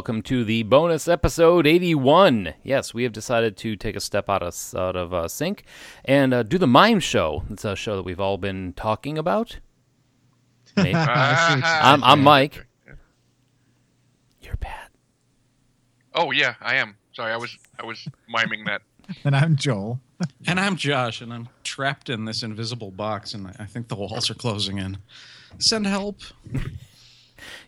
Welcome to the bonus episode 81. Yes, we have decided to take a step out of out of uh, sync and uh, do the mime show. It's a show that we've all been talking about. I'm, I'm Mike. You're Pat. Oh yeah, I am. Sorry, I was I was miming that. And I'm Joel. And I'm Josh, and I'm trapped in this invisible box, and I think the walls are closing in. Send help.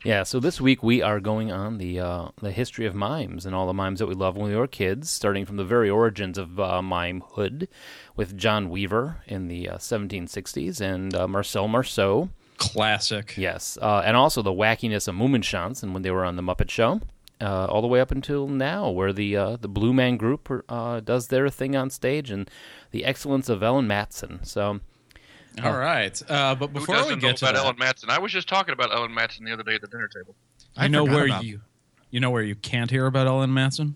Yeah, so this week we are going on the uh, the history of mimes and all the mimes that we loved when we were kids, starting from the very origins of uh, mimehood with John Weaver in the uh, 1760s and uh, Marcel Marceau. Classic. Yes, uh, and also the wackiness of Moominshans and when they were on the Muppet Show, uh, all the way up until now, where the uh, the Blue Man Group uh, does their thing on stage, and the excellence of Ellen Matson. So, All right. Uh, but Who before we doesn't know get to about that, Ellen Matson? I was just talking about Ellen Matson the other day at the dinner table. I you know forgot where about- you you know where you can't hear about Ellen Matson?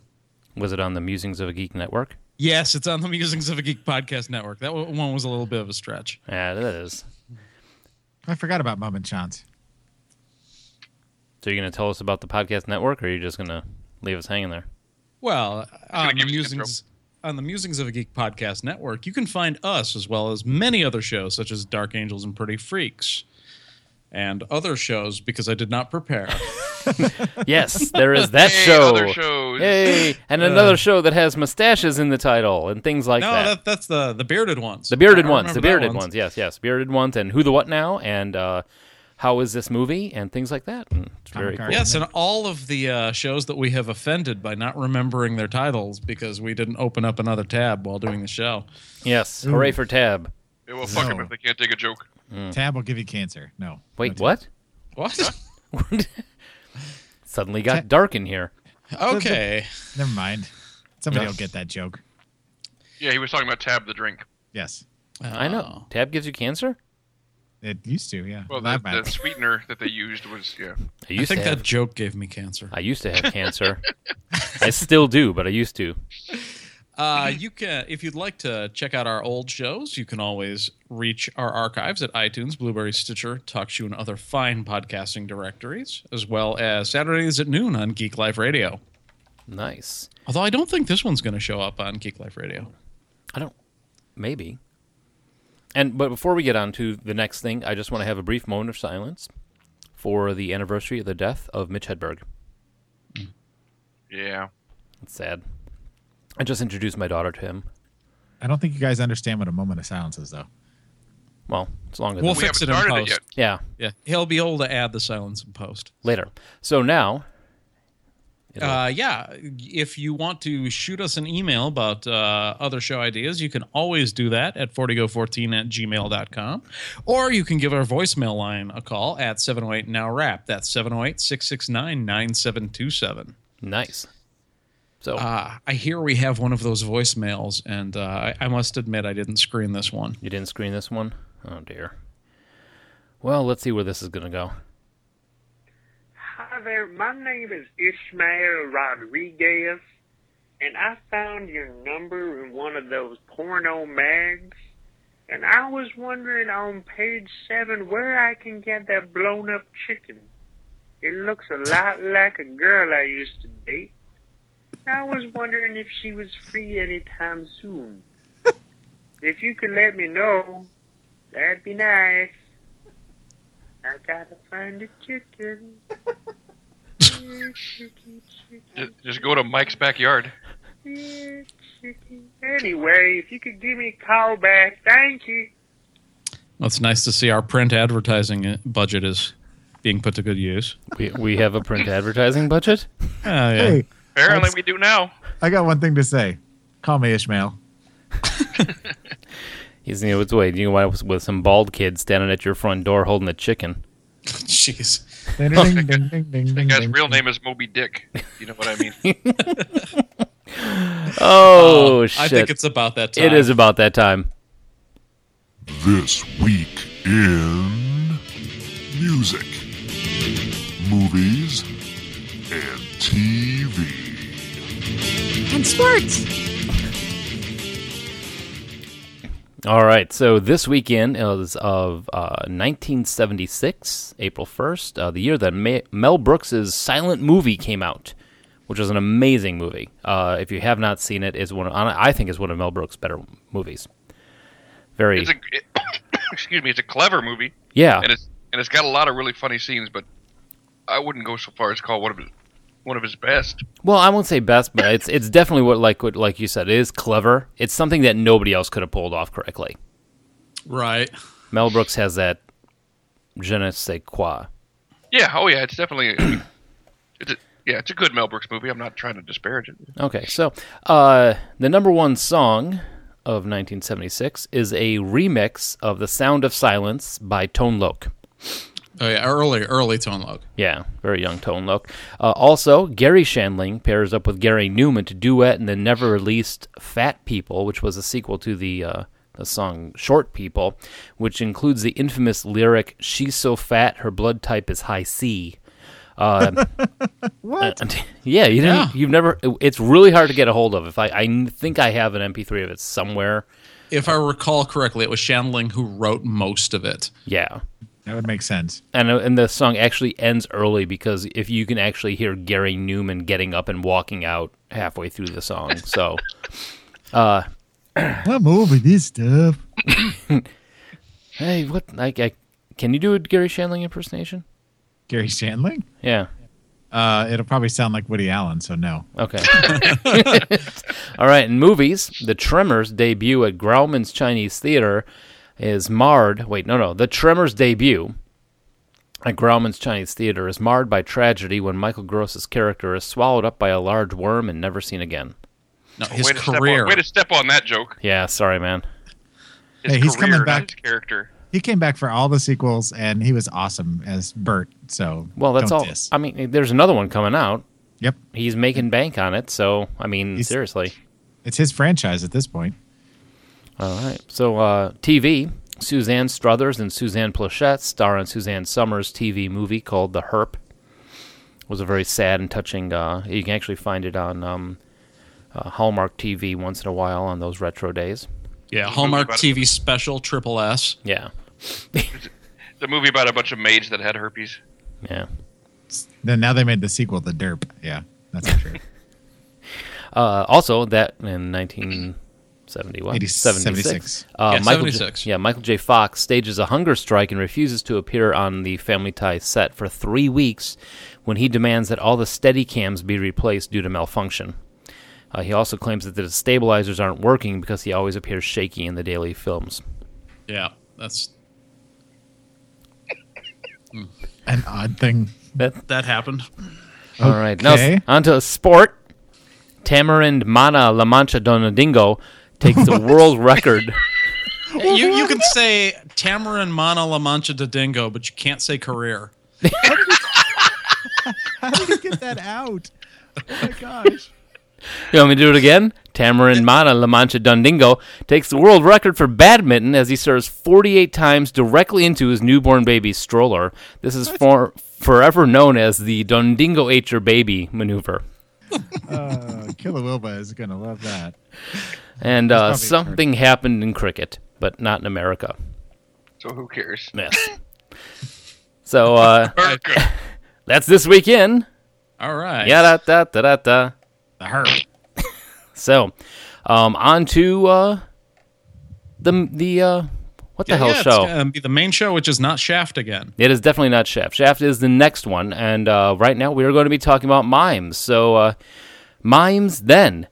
was it on the Musings of a Geek Network? Yes, it's on the Musings of a Geek podcast network. That one one was a little bit of a stretch. Yeah, it is. I forgot about Mum and Chance. So, you're going to tell us about the podcast network, or are you just going to leave us hanging there? Well, on the give us the musings on the Musings of a Geek podcast network, you can find us as well as many other shows such as Dark Angels and Pretty Freaks, and other shows because I did not prepare. Yes, there is that Hey, show. other shows. Hey, and another show that has mustaches in the title and things like no, that. that, that's the the bearded ones. The bearded ones, the remember that bearded ones. Yes, yes, bearded ones, and who the what now, and uh, how is this movie, and things like that. And it's very Comic cool. Yes, and all of the uh, shows that we have offended by not remembering their titles because we didn't open up another tab while doing the show. Yes, hooray for Tab. It will fuck them if they can't take a joke. Tab will give you cancer. No. Mm. Wait, No what? What? Suddenly got dark in here. okay. Never mind. Somebody Yeah. will get that joke. Yeah, he was talking about Tab the drink. Yes. I know. Tab gives you cancer. It used to, yeah. Well, That the, sweetener that they used was yeah. I I think to have. that joke gave me cancer. I used to have cancer. I still do, but I used to. Uh, you can, if you'd like to check out our old shows, you can always reach our archives at iTunes, Blubrry, Stitcher, TalkShoe, and other fine podcasting directories, as well as Saturdays at noon on Geek Life Radio. Nice. Although I don't think this one's going to show up on Geek Life Radio. I don't. Maybe. And but before we get on to the next thing, I just want to have a brief moment of silence for the anniversary of the death of Mitch Hedberg. Yeah. It's sad. I just introduced my daughter to him. I don't think you guys understand what a moment of silence is, though. Well, as long as We'll We fix it in started post. it yet. yeah, Yeah, he'll be able to add the silence in post. later. So now, it'll- Uh, yeah, if you want to shoot us an email about uh, other show ideas, you can always do that at 40go14 at gmail.com. Or you can give our voicemail line a call at 708 Now Rap. That's 708 669 9727. nice. So Uh, I hear we have one of those voicemails, and uh, I, I must admit I didn't screen this one. you didn't screen this one? Oh dear. Well, let's see where this is gonna go. There, my name is Ishmael Rodriguez, and I found your number in one of those porno mags. And I was wondering on page seven where I can get that blown up chicken. It looks a lot like a girl I used to date. I was wondering if she was free anytime soon. if you could let me know, that'd be nice. I gotta find a chicken. Chicky, chicky, Just, just go to Mike's backyard. chicky, chicky. Anyway, if you could give me a call back, thank you. Well, it's nice to see our print advertising uh, budget is being put to good use. We we have a print advertising budget. Oh, yeah. Hey, Apparently, we do now. I got one thing to say. Call me Ishmael. He's you know it's wait you know with, with some bald kid standing at your front door holding a chicken. Jeez. Ding, ding, ding, ding, ding, That guy's real name is Moby Dick. You know what I mean? Oh Uh, shit! I think it's about that time. it is about that time. This week in music, movies, and TV. And sports. All right, so this weekend is of uh, 1976, April 1st, uh, the year that Ma- Mel Brooks' silent movie came out, which was an amazing movie. Uh, if you have not seen it, is one of, I think is one of Mel Brooks' better movies. Very, It's a it, excuse me. It's a clever movie, yeah, and it's and it's got a lot of really funny scenes. But I wouldn't go so far as to call one of his one of his best. Well, I won't say best, but it's it's definitely what like what like you said, it is clever. It's something that nobody else could have pulled off correctly. right. Mel Brooks has that je ne sais quoi. Yeah. Oh yeah. It's definitely. I mean, it's a, yeah. It's a good Mel Brooks movie. I'm not trying to disparage it. Okay, so uh, the number one song of 1976 is a remix of "The Sound of Silence" by Tone Loc. Oh yeah, early, early Tone Loc. Yeah, very young Tone Loc. Uh, also, Garry Shandling pairs up with Gary Numan to duet in the never released "Fat People," which was a sequel to the uh, the song "Short People," which includes the infamous lyric "She's so fat, her blood type is high C." Uh, What? and- yeah, you didn't. Yeah. You've never. It's really hard to get a hold of. If I, I think I have an MP3 of it somewhere. If I recall correctly, it was Shandling who wrote most of it. Yeah, That would make sense. and uh, and the song actually ends early because if you can actually hear Gary Numan getting up and walking out halfway through the song, so I'm over this stuff. hey, what? I, I can you do a Garry Shandling impersonation? Garry Shandling? Yeah. Uh, it'll probably sound like Woody Allen, so no. Okay. All right. In movies, The Tremors debut at Grauman's Chinese Theater is marred. Wait, no, no. The Tremors debut at Grauman's Chinese Theater is marred by tragedy when Michael Gross's character is swallowed up by a large worm and never seen again. No, his way to step career. on, way to step on that joke. Yeah, sorry, man. His Hey, he's career, coming not back. His character. He came back for all the sequels, and he was awesome as Bert. So Well, that's don't all. diss. I mean, there's another one coming out. Yep, He's making bank on it, so I mean, He's- seriously. it's his franchise at this point. All right. So, uh, TV. Suzanne Struthers and Suzanne Pleshette star in Suzanne Somers' TV movie called The Herp. It was a very sad and touching. Uh, you can actually find it on um, uh, Hallmark TV once in a while on those retro days. yeah, Hallmark about- TV special, Triple S. Yeah. It's a movie about a bunch of maids that had herpes. Yeah. Then now they made the sequel, The Derp. Yeah, that's true. Uh, also, that in 1971, 80 76. Uh, Yeah, Michael J- 76. yeah, Michael J. Fox stages a hunger strike and refuses to appear on the Family Ties set for three weeks when he demands that all the steady cams be replaced due to malfunction. Uh, he also claims that the stabilizers aren't working because he always appears shaky in the daily films. Yeah, that's An odd thing. That, that happened. All right, now Okay. s- on to sport. Tamarind Mana La Mancha Donadingo takes the world record. you you can say Tamarin Mana La Mancha de Dingo, but you can't say career. How did you get that out? Oh my gosh. You want me to do it again? Tamarin Mana La Mancha Dundingo takes the world record for badminton as he serves 48 times directly into his newborn baby's stroller. This is for, forever known as the Dundingo ate your baby maneuver. Uh, Killer Wilba is going to love that. And uh, probably something happened in cricket, but not in America. So who cares? Yes. so uh, that's this weekend. All right. Yeah, da da da da da. The Herp. So, um, on to uh, the the uh, what the Yeah, hell yeah, show? It's gonna be the main show, which is not Shaft again. It is definitely not Shaft. Shaft is the next one, and uh, right now we are going to be talking about mimes. So, uh, mimes then.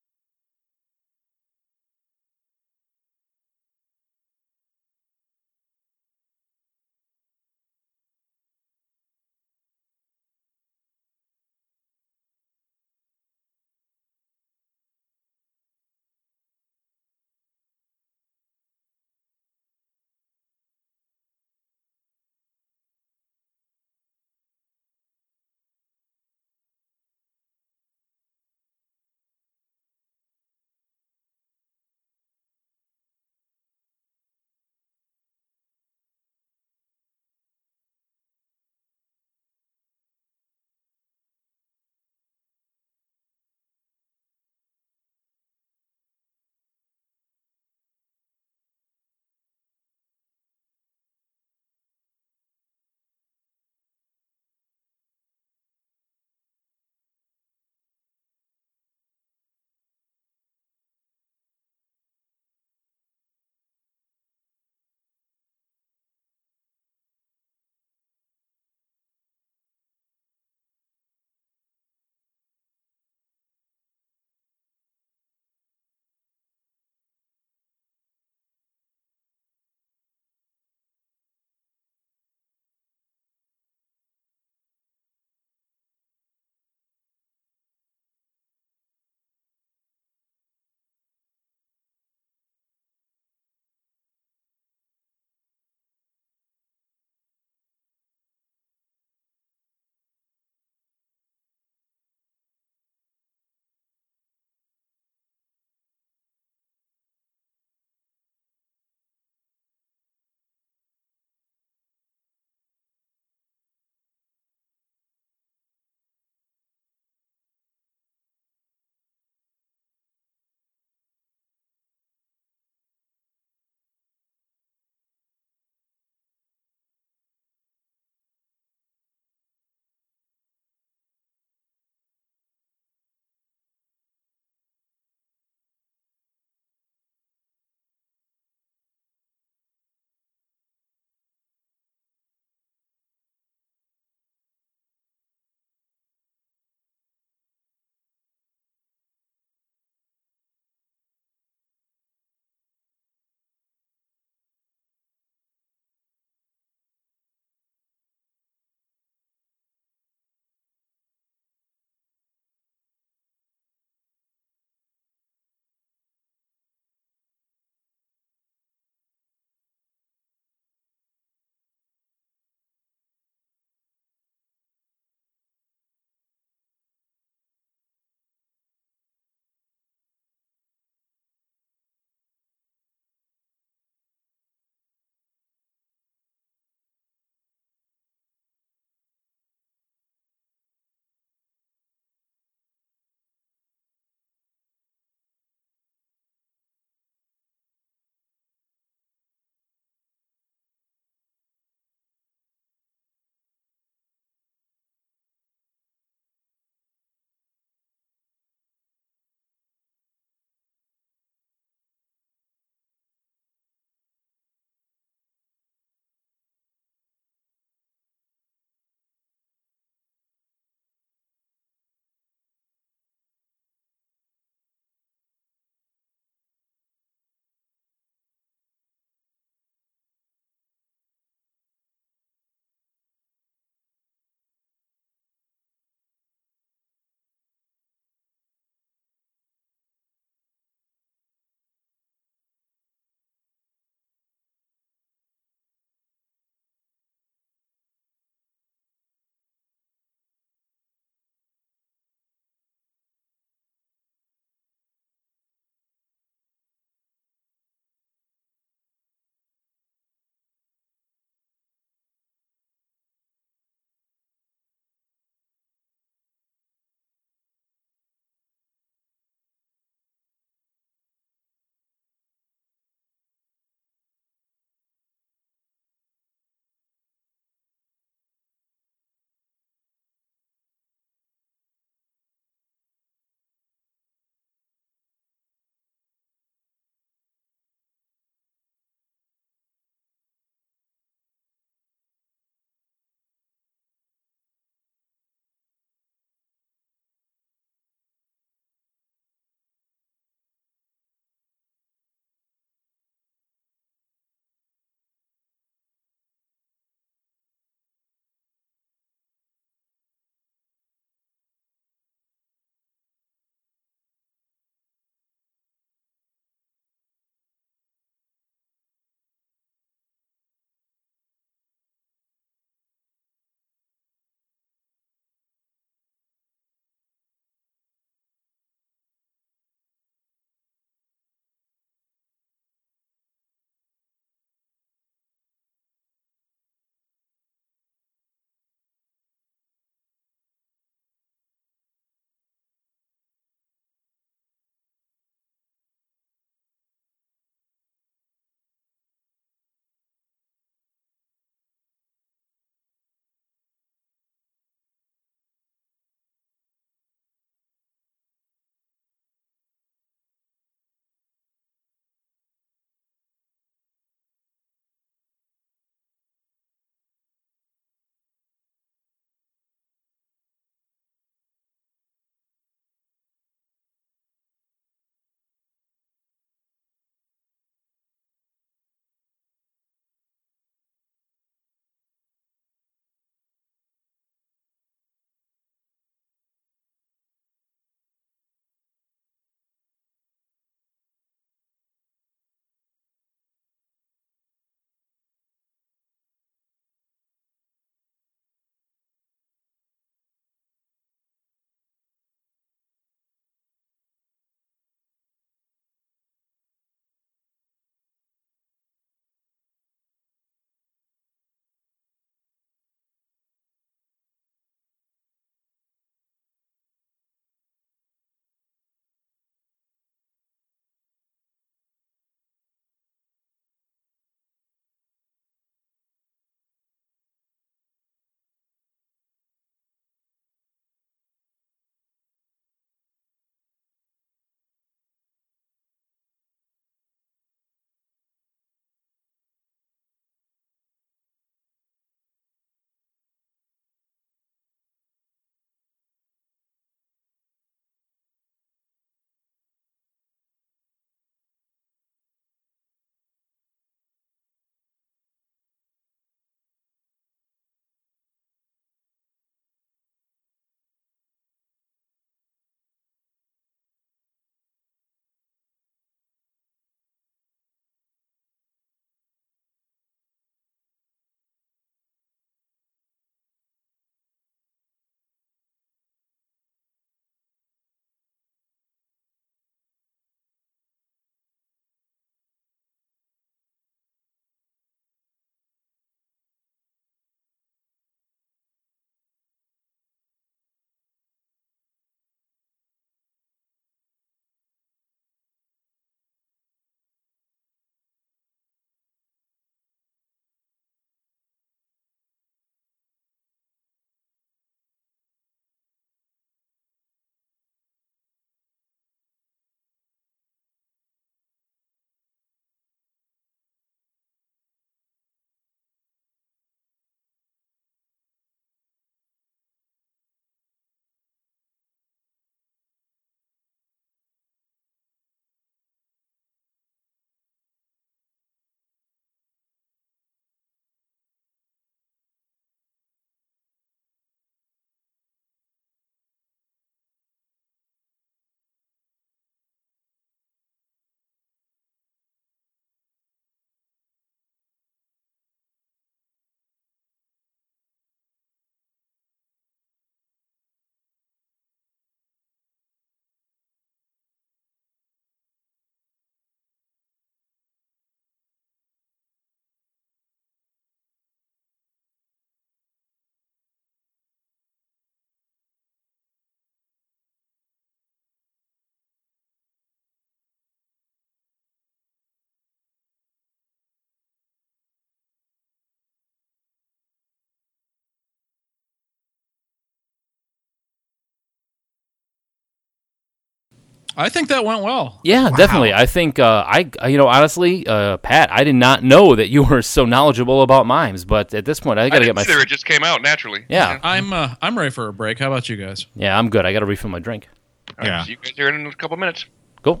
I think that went well. Yeah, definitely. I think uh, I, I- you know, honestly, uh, Pat, I did not know that you were so knowledgeable about mimes, but at this point, I I got to get my. either. It just came out naturally. Yeah. I'm uh, I'm ready for a break. How about you guys? Yeah, I'm good. I got to refill my drink. All right, Yeah. See you guys here in a couple minutes. Go.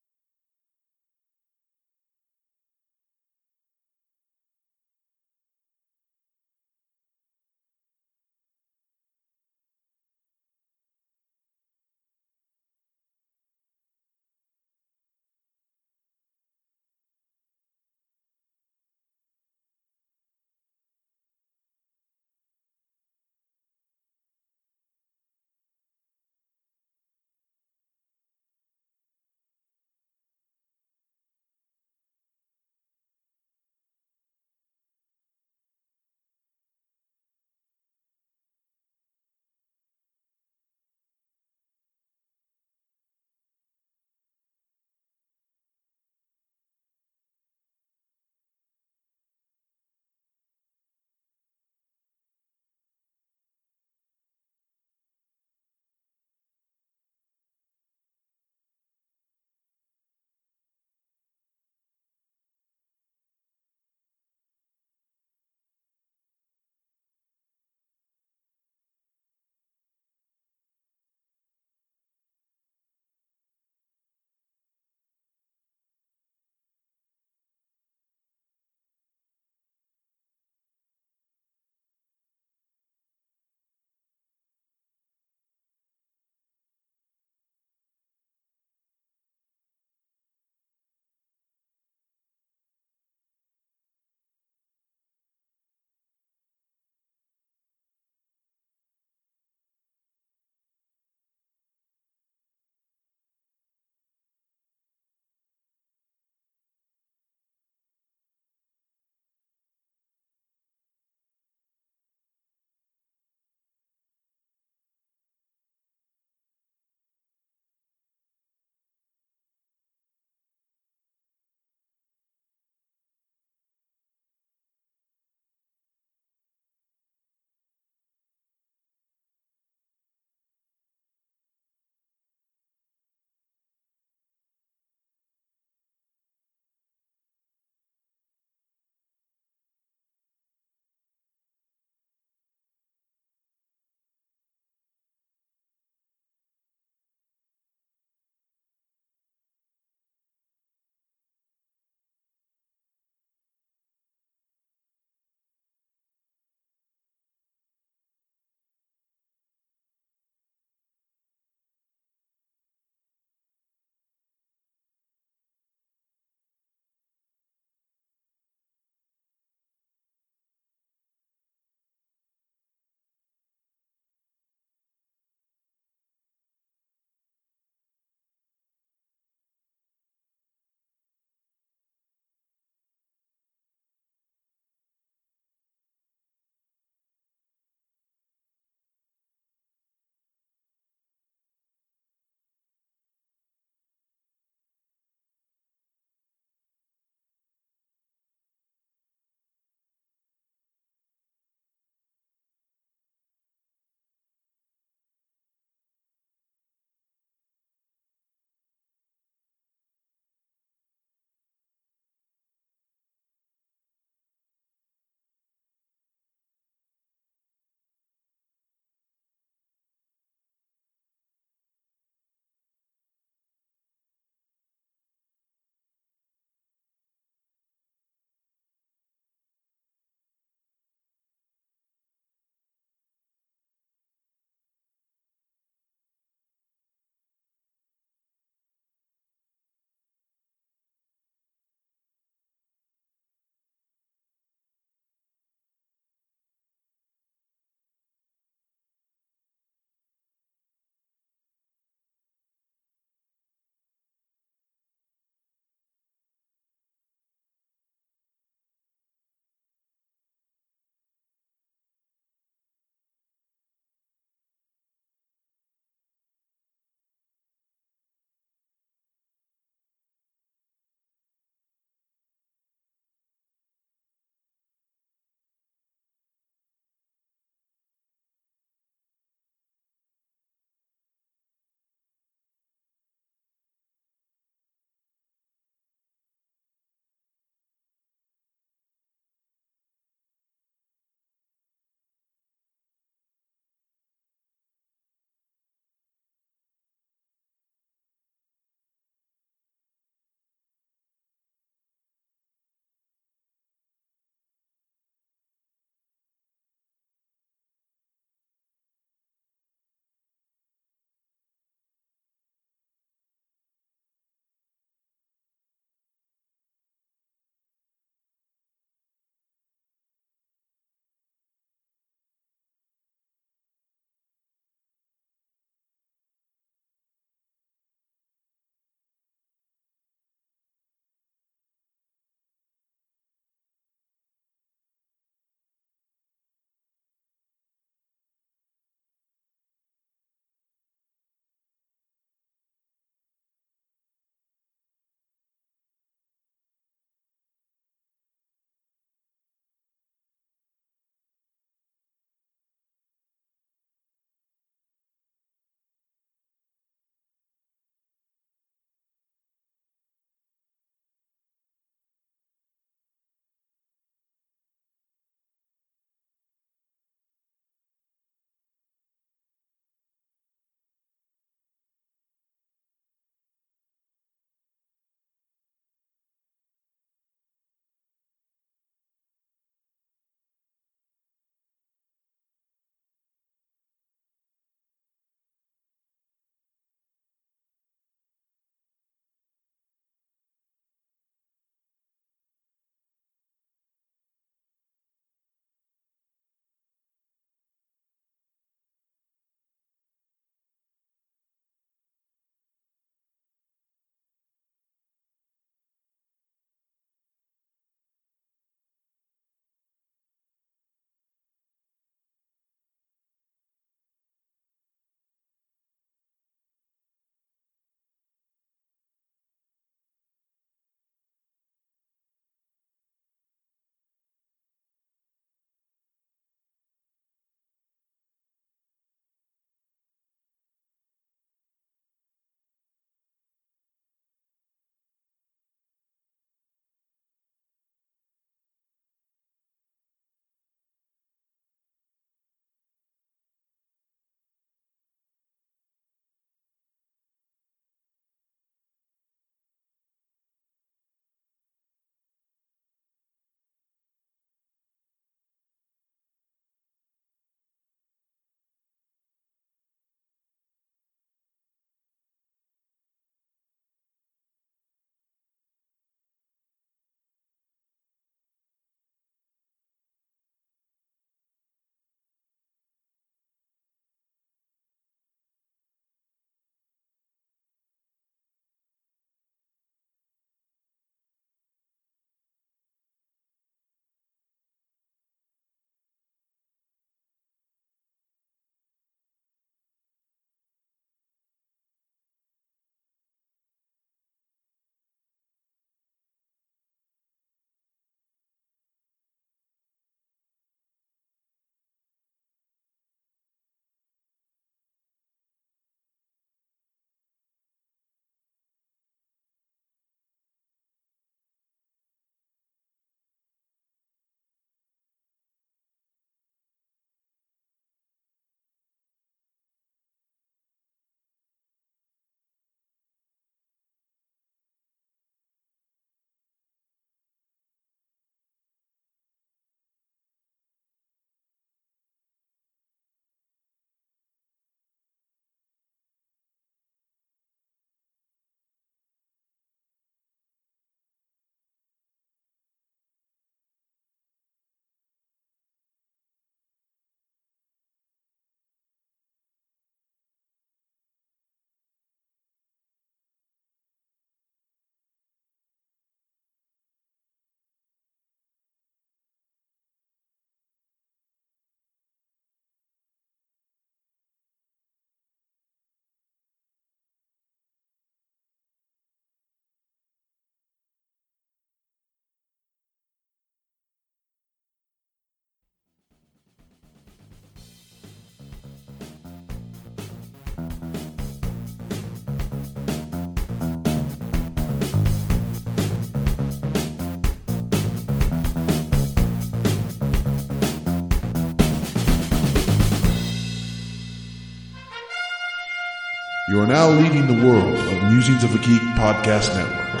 You are now leaving the world of Musings of a Geek podcast network.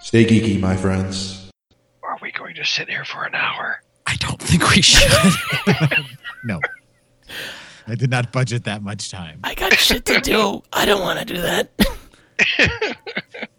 Stay geeky, my friends. Are we going to sit here for an hour? I don't think we should. No. I did not budget that much time. I got shit to do. I don't want to do that.